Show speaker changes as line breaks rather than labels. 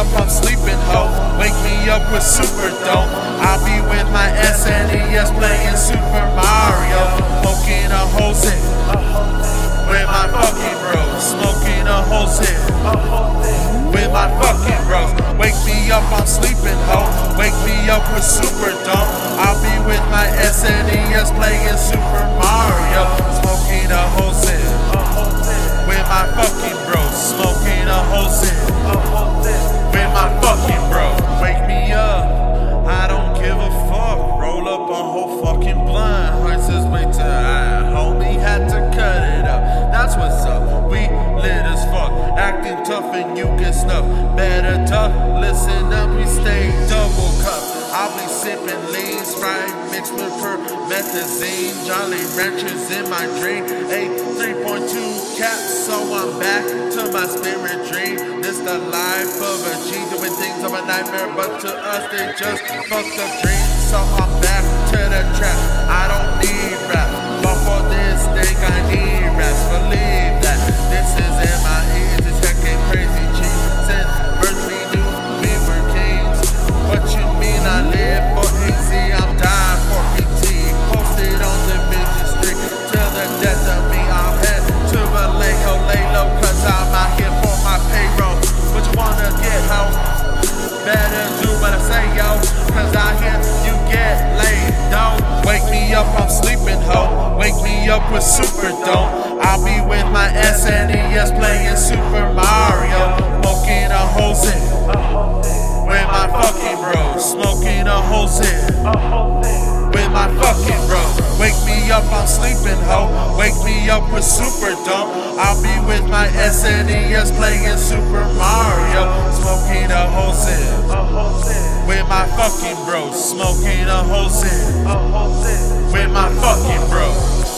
up, I'm sleeping, ho. Wake me up with super dope. I'll be with my SNES playing Super Mario. Smoking a whole zip. With my fucking bros. Smoking a whole zip. With my fucking bros. Wake me up, I'm sleeping, ho. Wake me up with super dope. I'll be with my SNES playing Super Mario. Fucking bro. Wake me up. I don't give a fuck. Roll up a whole fucking blunt. Heart says wait till I homie had to cut it up. That's what's up. We lit as fuck. Acting tough and you get snuff. Better tough. Listen up, we stay double cup. I'll be sipping lean sprite mixed with promethazine. Jolly Ranchers in my dream. A 3.2 cap, so I'm back to my spirit dream. This the life of a G, doing things of a nightmare, but to us they just fucked the dream. So I'm back to the trap. I don't super dope. I'll be with my SNES playing Super Mario. Smoking a whole zip. With my fucking bro. Smoking a whole zip. With my fucking bro. Wake me up, I'm sleeping, ho. Wake me up with super dope. I'll be with my SNES playing Super Mario. Smoking a whole zip. With my fucking bro. Smoking a whole zip. With my fucking bros.